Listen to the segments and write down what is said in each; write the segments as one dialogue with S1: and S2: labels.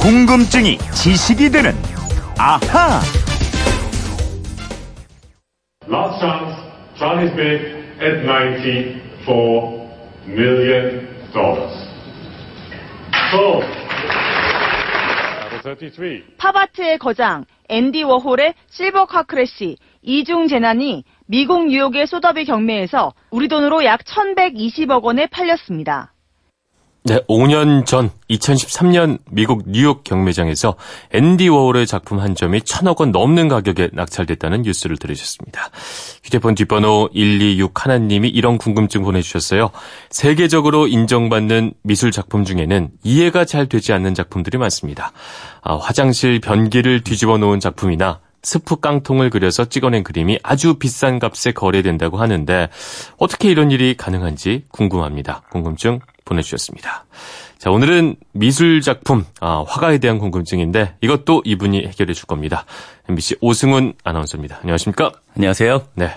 S1: 궁금증이 지식이 되는 아하.
S2: Last chance, Charlie's bid at 94 million dollars. So, number 33.
S3: 팝아트의 거장 앤디 워홀의 Silver Car Crash 이중 재난이 미국 뉴욕의 소더비 경매에서 우리 돈으로 약 1120억 원에 팔렸습니다.
S4: 네, 5년 전 2013년 미국 뉴욕 경매장에서 앤디 워홀의 작품 한 점이 천억 원 넘는 가격에 낙찰됐다는 뉴스를 들으셨습니다. 휴대폰 뒷번호 126 하나님이 이런 궁금증 보내주셨어요. 세계적으로 인정받는 미술 작품 중에는 이해가 잘 되지 않는 작품들이 많습니다. 아, 화장실 변기를 뒤집어 놓은 작품이나 스프 깡통을 그려서 찍어낸 그림이 아주 비싼 값에 거래된다고 하는데 어떻게 이런 일이 가능한지 궁금합니다. 궁금증 보내주셨습니다. 자, 오늘은 미술 작품, 아, 화가에 대한 궁금증인데 이것도 이분이 해결해 줄 겁니다. MBC 오승훈 아나운서입니다. 안녕하십니까?
S5: 안녕하세요.
S4: 네.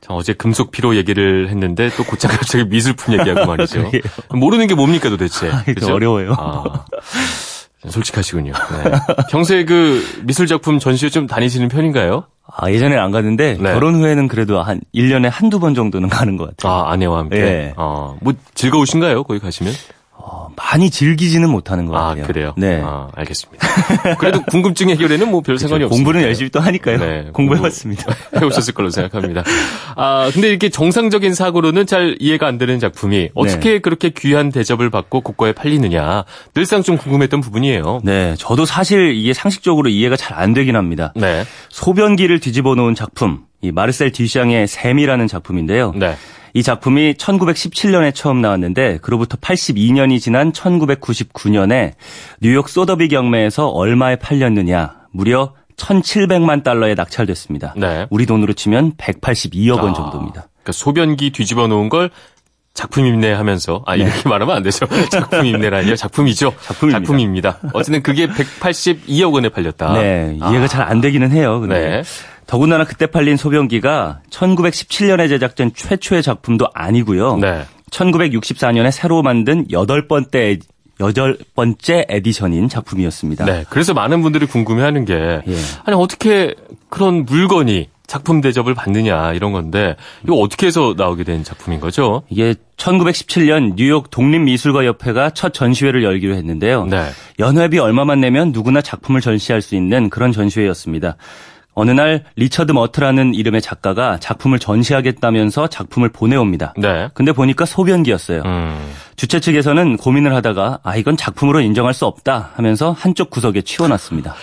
S4: 자, 어제 금속 피로 얘기를 했는데 또 곧장 갑자기 미술품 얘기하고 말이죠. 모르는 게 뭡니까 도대체?
S5: 좀
S4: 그죠?
S5: 어려워요.
S4: 아, 솔직하시군요. 네. 평소에 그 미술 작품 전시회 좀 다니시는 편인가요?
S5: 아, 예전에 안 갔는데
S4: 네.
S5: 결혼 후에는 그래도 한 1년에 한두 번 정도는 가는 것 같아요.
S4: 아, 아내와 함께.
S5: 네.
S4: 어, 뭐 즐거우신가요? 거기 가시면?
S5: 어, 많이 즐기지는 못하는 것
S4: 아,
S5: 같아요.
S4: 그래요?
S5: 네.
S4: 아, 알겠습니다. 그래도 궁금증 해결에는 뭐 별 상관이 없습니다.
S5: 공부는 열심히 또 하니까요.
S4: 네,
S5: 공부해봤습니다.
S4: 공부 해오셨을 걸로 생각합니다. 아, 근데 이렇게 정상적인 사고로는 잘 이해가 안 되는 작품이 어떻게 그렇게 귀한 대접을 받고 고가에 팔리느냐 늘상 좀 궁금했던 부분이에요.
S5: 네, 저도 사실 이게 상식적으로 이해가 잘 안 되긴 합니다.
S4: 네.
S5: 소변기를 뒤집어 놓은 작품, 이 마르셀 듀샹의 샘이라는 작품인데요.
S4: 네.
S5: 이 작품이 1917년에 처음 나왔는데 그로부터 82년이 지난 1999년에 뉴욕 소더비 경매에서 얼마에 팔렸느냐 무려 1,700만 달러에 낙찰됐습니다.
S4: 네.
S5: 우리 돈으로 치면 182억 원
S4: 아,
S5: 정도입니다.
S4: 그러니까 소변기 뒤집어 놓은 걸 작품 임내 하면서 아 이렇게 말하면 안 되죠. 작품 임내라 아니요 작품이죠.
S5: 네. 작품입니다.
S4: 작품입니다. 어쨌든 그게 182억 원에 팔렸다.
S5: 네, 이해가 잘안 되기는 해요. 근데
S4: 네.
S5: 더군다나 그때 팔린 소변기가 1917년에 제작된 최초의 작품도 아니고요.
S4: 네.
S5: 1964년에 새로 만든 여덟 번째 여덟 번째 edition인 작품이었습니다.
S4: 네. 그래서 많은 분들이 궁금해하는 게
S5: 예.
S4: 아니 어떻게 그런 물건이 작품 대접을 받느냐 이런 건데 이거 어떻게 해서 나오게 된 작품인 거죠?
S5: 이게 1917년 뉴욕 독립미술가협회가 첫 전시회를 열기로 했는데요.
S4: 네.
S5: 연회비 얼마만 내면 누구나 작품을 전시할 수 있는 그런 전시회였습니다. 어느 날 리처드 머트라는 이름의 작가가 작품을 전시하겠다면서 작품을 보내옵니다.
S4: 네.
S5: 근데 보니까 소변기였어요.
S4: 음.
S5: 주최 측에서는 고민을 하다가 아 이건 작품으로 인정할 수 없다 하면서 한쪽 구석에 치워놨습니다.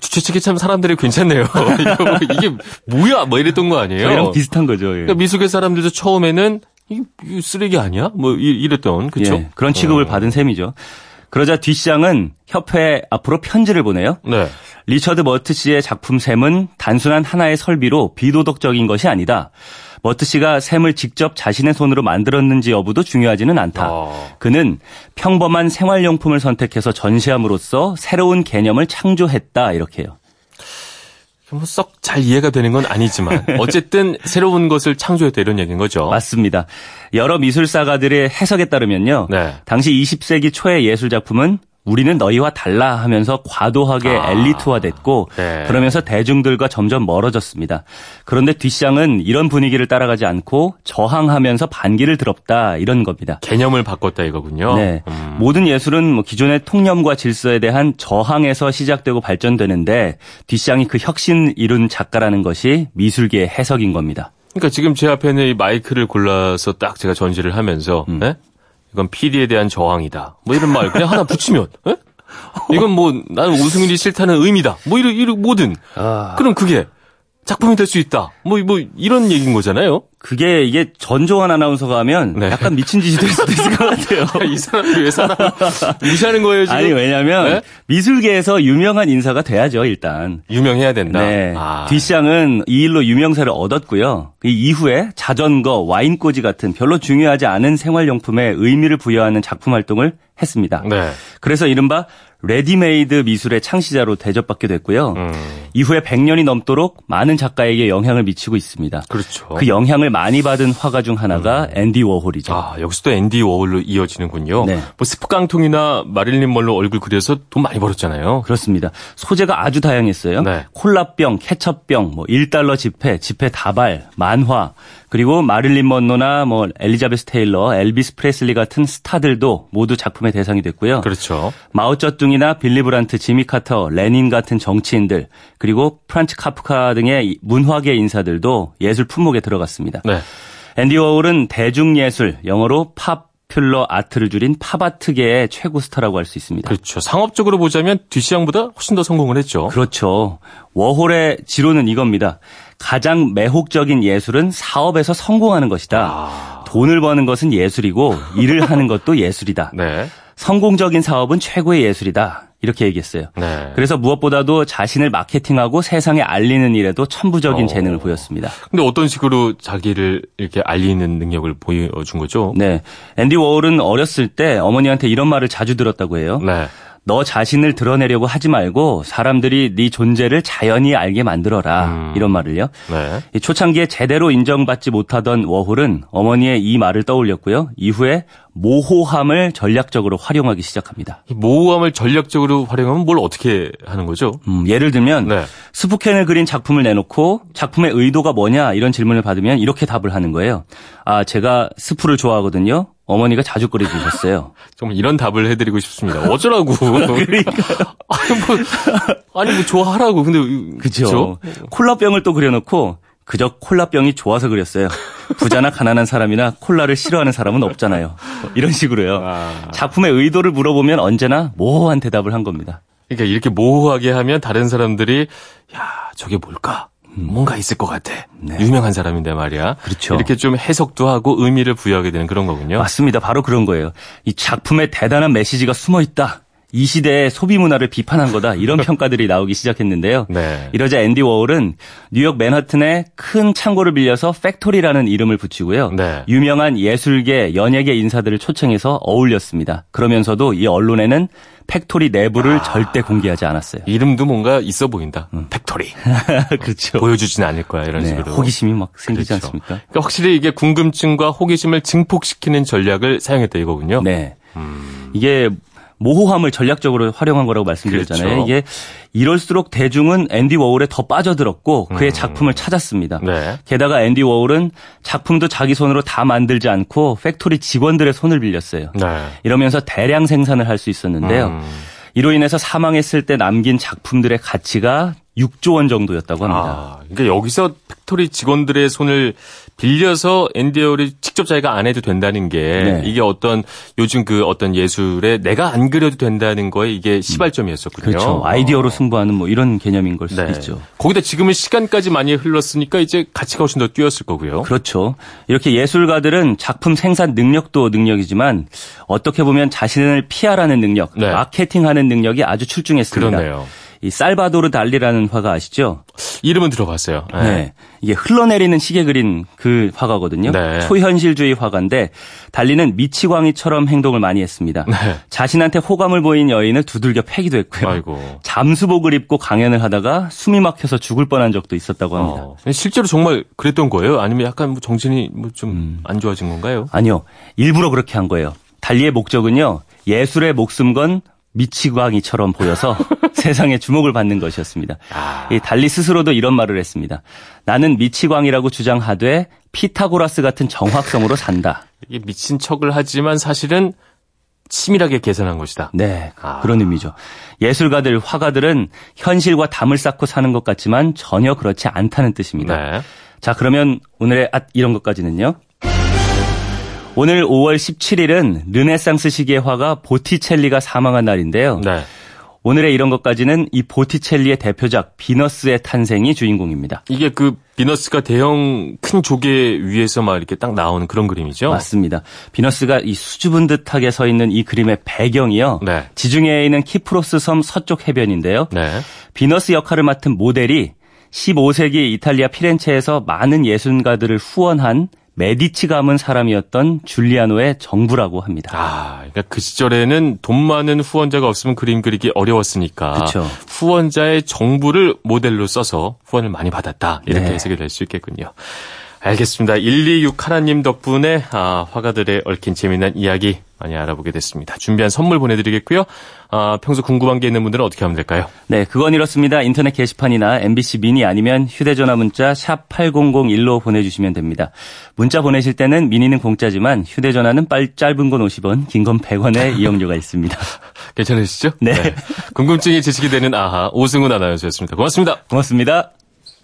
S4: 주최 측이 참 사람들이 괜찮네요. 뭐 이게 뭐야? 뭐 이랬던 거 아니에요?
S5: 저희랑 비슷한 거죠. 예.
S4: 그러니까 미술계 사람들도 처음에는 이, 이 쓰레기 아니야? 뭐 이- 이랬던 그렇죠?
S5: 예, 그런 취급을 받은 셈이죠. 그러자 뒷시장은 협회 앞으로 편지를 보내요.
S4: 네.
S5: 리처드 머트 씨의 작품 샘은 단순한 하나의 설비로 비도덕적인 것이 아니다. 머트 씨가 샘을 직접 자신의 손으로 만들었는지 여부도 중요하지는 않다.
S4: 어.
S5: 그는 평범한 생활용품을 선택해서 전시함으로써 새로운 개념을 창조했다. 이렇게요.
S4: 뭐썩 잘 이해가 되는 건 아니지만 어쨌든 새로운 것을 창조했다 이런 얘기인 거죠.
S5: 맞습니다. 여러 미술사가들의 해석에 따르면요.
S4: 네.
S5: 당시 20세기 초의 예술 작품은 우리는 너희와 달라 하면서 과도하게
S4: 아.
S5: 엘리트화됐고
S4: 네.
S5: 그러면서 대중들과 점점 멀어졌습니다. 그런데 뒷샹은 이런 분위기를 따라가지 않고 저항하면서 반기를 들었다 이런 겁니다.
S4: 개념을 바꿨다 이거군요.
S5: 네.
S4: 음.
S5: 모든 예술은 뭐 기존의 통념과 질서에 대한 저항에서 시작되고 발전되는데 뒷샹이 그 혁신 이룬 작가라는 것이 미술계의 해석인 겁니다.
S4: 그러니까 지금 제 앞에는 이 마이크를 골라서 딱 제가 전시를 하면서
S5: 음.
S4: 예? 이건 PD에 대한 저항이다. 뭐 이런 말 그냥 하나 붙이면 예? 이건 뭐 나는 오승일이 싫다는 의미다. 뭐 이런 이런 뭐든
S5: 아.
S4: 그럼 그게 작품이 될 수 있다. 뭐뭐 이런 얘기인 거잖아요.
S5: 그게 이게 전종환 아나운서가 하면
S4: 네.
S5: 약간 미친 짓이 될 수도 있을 것 같아요.
S4: 이 사람이 왜 사람 무시하는 거예요 지금?
S5: 아니 왜냐면
S4: 네?
S5: 미술계에서 유명한 인사가 돼야죠 일단.
S4: 유명해야 된다.
S5: 네.
S4: 아.
S5: 뒷샹은 이 일로 유명세를 얻었고요. 이 이후에 자전거, 와인꽂이 같은 별로 중요하지 않은 생활용품에 의미를 부여하는 작품 활동을 했습니다.
S4: 네.
S5: 그래서 이른바 레디메이드 미술의 창시자로 대접받게 됐고요.
S4: 음.
S5: 이후에 100년이 넘도록 많은 작가에게 영향을 미치고 있습니다.
S4: 그렇죠.
S5: 그 영향을 사랑을 많이 받은 화가 중 하나가 앤디 워홀이죠.
S4: 아, 여기서도 앤디 워홀로 이어지는군요.
S5: 네.
S4: 뭐 스프깡통이나 마릴린 먼로 얼굴 그려서 돈 많이 벌었잖아요.
S5: 그렇습니다. 소재가 아주 다양했어요.
S4: 네.
S5: 콜라병, 케첩병, 뭐 1달러 지폐, 지폐 다발, 만화, 그리고 마릴린 먼로나 뭐 엘리자베스 테일러, 엘비스 프레슬리 같은 스타들도 모두 작품의 대상이 됐고요.
S4: 그렇죠.
S5: 마오쩌둥이나 빌리 브란트, 지미 카터, 레닌 같은 정치인들, 그리고 프란츠 카프카 등의 문화계 인사들도 예술 품목에 들어갔습니다.
S4: 네.
S5: 앤디 워홀은 대중예술, 영어로 popular art를 줄인 팝아트계의 최고 스타라고 할 수 있습니다.
S4: 그렇죠. 상업적으로 보자면 뒤샹보다 훨씬 더 성공을 했죠.
S5: 그렇죠. 워홀의 지론은 이겁니다. 가장 매혹적인 예술은 사업에서 성공하는 것이다. 돈을 버는 것은 예술이고 일을 하는 것도 예술이다.
S4: 네.
S5: 성공적인 사업은 최고의 예술이다. 이렇게 얘기했어요.
S4: 네.
S5: 그래서 무엇보다도 자신을 마케팅하고 세상에 알리는 일에도 천부적인
S4: 어.
S5: 재능을 보였습니다.
S4: 근데 어떤 식으로 자기를 이렇게 알리는 능력을 보여준 거죠?
S5: 네. 앤디 워홀은 어렸을 때 어머니한테 이런 말을 자주 들었다고 해요.
S4: 네.
S5: 너 자신을 드러내려고 하지 말고 사람들이 네 존재를 자연히 알게 만들어라.
S4: 음.
S5: 이런 말을요.
S4: 네.
S5: 이 초창기에 제대로 인정받지 못하던 워홀은 어머니의 이 말을 떠올렸고요. 이후에 모호함을 전략적으로 활용하기 시작합니다.
S4: 이 모호함을 전략적으로 활용하면 뭘 어떻게 하는 거죠?
S5: 음, 예를 들면
S4: 네.
S5: 스푸켄을 그린 작품을 내놓고 작품의 의도가 뭐냐 이런 질문을 받으면 이렇게 답을 하는 거예요. 아 제가 스프를 좋아하거든요. 어머니가 자주 끓여주셨어요.
S4: 정말 이런 답을 해드리고 싶습니다. 어쩌라고. 그러니까. 아니, 뭐, 아니, 뭐, 좋아하라고. 근데.
S5: 그죠. 콜라병을 또 그려놓고 그저 콜라병이 좋아서 그렸어요. 부자나 가난한 사람이나 콜라를 싫어하는 사람은 없잖아요. 뭐 이런 식으로요.
S4: 아.
S5: 작품의 의도를 물어보면 언제나 모호한 대답을 한 겁니다.
S4: 그러니까 이렇게 모호하게 하면 다른 사람들이, 야, 저게 뭘까? 뭔가 있을 것 같아. 유명한 사람인데 말이야.
S5: 음. 네. 그렇죠.
S4: 이렇게 좀 해석도 하고 의미를 부여하게 되는 그런 거군요.
S5: 맞습니다. 바로 그런 거예요. 이 작품에 대단한 메시지가 숨어 있다. 이 시대의 소비 문화를 비판한 거다. 이런 평가들이 나오기 시작했는데요.
S4: 네.
S5: 이러자 앤디 워홀은 뉴욕 맨하튼에 큰 창고를 빌려서 factory라는 이름을 붙이고요.
S4: 네.
S5: 유명한 예술계, 연예계 인사들을 초청해서 어울렸습니다. 그러면서도 이 언론에는 factory 내부를
S4: 아.
S5: 절대 공개하지 않았어요.
S4: 이름도 뭔가 있어 보인다. Factory.
S5: 그렇죠.
S4: 보여주진 않을 거야, 이런
S5: 네,
S4: 식으로.
S5: 호기심이 막 생기지
S4: 그렇죠.
S5: 않습니까?
S4: 그러니까 확실히 이게 궁금증과 호기심을 증폭시키는 전략을 사용했다 이거군요.
S5: 네.
S4: 음.
S5: 이게 모호함을 전략적으로 활용한 거라고 말씀드렸잖아요.
S4: 그렇죠.
S5: 이게 이럴수록 대중은 앤디 워홀에 더 빠져들었고 그의 작품을 찾았습니다.
S4: 음. 네.
S5: 게다가 앤디 워홀은 작품도 자기 손으로 다 만들지 않고 factory 직원들의 손을 빌렸어요.
S4: 네.
S5: 이러면서 대량 생산을 할 수 있었는데요.
S4: 음.
S5: 이로 인해서 사망했을 때 남긴 작품들의 가치가 6조 원 정도였다고 합니다.
S4: 아, 그러니까 여기서 factory 직원들의 손을 빌려서 앤디 워홀이 직접 자기가 안 해도 된다는 게
S5: 네.
S4: 이게 어떤 요즘 그 어떤 예술에 내가 안 그려도 된다는 거에 이게 시발점이었었군요.
S5: 그렇죠. 아이디어로 승부하는 뭐 이런 개념인 걸 수도
S4: 네.
S5: 있죠.
S4: 거기다 지금은 시간까지 많이 흘렀으니까 이제 가치가 훨씬 더 뛰었을 거고요.
S5: 그렇죠. 이렇게 예술가들은 작품 생산 능력도 능력이지만 어떻게 보면 자신을 피하라는 능력,
S4: 네.
S5: 마케팅하는 능력이 아주 출중했습니다.
S4: 그렇네요.
S5: 이 살바도르 달리라는 화가 아시죠?
S4: 이름은 들어봤어요. 네.
S5: 네. 이게 흘러내리는 시계 그린 그 화가거든요.
S4: 네.
S5: 초현실주의 화가인데 달리는 미치광이처럼 행동을 많이 했습니다.
S4: 네.
S5: 자신한테 호감을 보인 여인을 두들겨 패기도 했고요.
S4: 아이고.
S5: 잠수복을 입고 강연을 하다가 숨이 막혀서 죽을 뻔한 적도 있었다고 합니다.
S4: 어. 실제로 정말 그랬던 거예요? 아니면 약간 뭐 정신이 뭐좀
S5: 음.
S4: 안 좋아진 건가요?
S5: 아니요. 일부러 그렇게 한 거예요. 달리의 목적은요. 예술의 목숨 건 미치광이처럼 보여서 세상에 주목을 받는 것이었습니다.
S4: 아.
S5: 이 달리 스스로도 이런 말을 했습니다. 나는 미치광이라고 주장하되 피타고라스 같은 정확성으로 산다.
S4: 이게 미친 척을 하지만 사실은 치밀하게 계산한 것이다.
S5: 네,
S4: 아.
S5: 그런 의미죠. 예술가들, 화가들은 현실과 담을 쌓고 사는 것 같지만 전혀 그렇지 않다는 뜻입니다.
S4: 네.
S5: 자, 그러면 오늘의 앗 이런 것까지는요. 오늘 5월 17일은 르네상스 시기의 화가 보티첼리가 사망한 날인데요.
S4: 네.
S5: 오늘의 이런 것까지는 이 보티첼리의 대표작 비너스의 탄생이 주인공입니다.
S4: 이게 그 비너스가 대형 큰 조개 위에서 막 이렇게 딱 나오는 그런 그림이죠.
S5: 맞습니다. 비너스가 이 수줍은 듯하게 서 있는 이 그림의 배경이요.
S4: 네.
S5: 지중해에 있는 키프로스 섬 서쪽 해변인데요.
S4: 네.
S5: 비너스 역할을 맡은 모델이 15세기 이탈리아 피렌체에서 많은 예술가들을 후원한 메디치 가문 사람이었던 줄리아노의 정부라고 합니다.
S4: 아, 그러니까 그 시절에는 돈 많은 후원자가 없으면 그림 그리기 어려웠으니까
S5: 그쵸.
S4: 후원자의 정부를 모델로 써서 후원을 많이 받았다. 이렇게
S5: 네.
S4: 해석이 될 수 있겠군요. 알겠습니다. 126 하나님 덕분에 아, 화가들의 얽힌 재미난 이야기 많이 알아보게 됐습니다. 준비한 선물 보내드리겠고요. 아, 평소 궁금한 게 있는 분들은 어떻게 하면 될까요?
S5: 네, 그건 이렇습니다. 인터넷 게시판이나 MBC 미니 아니면 휴대전화 문자 샵 8001로 보내주시면 됩니다. 문자 보내실 때는 미니는 공짜지만 휴대전화는 빨, 짧은 건 50원, 긴 건 100원의 이용료가 있습니다.
S4: 괜찮으시죠?
S5: 네.
S4: 궁금증이 지식이 되는 아하 오승훈 아나운서였습니다. 고맙습니다.
S5: 고맙습니다.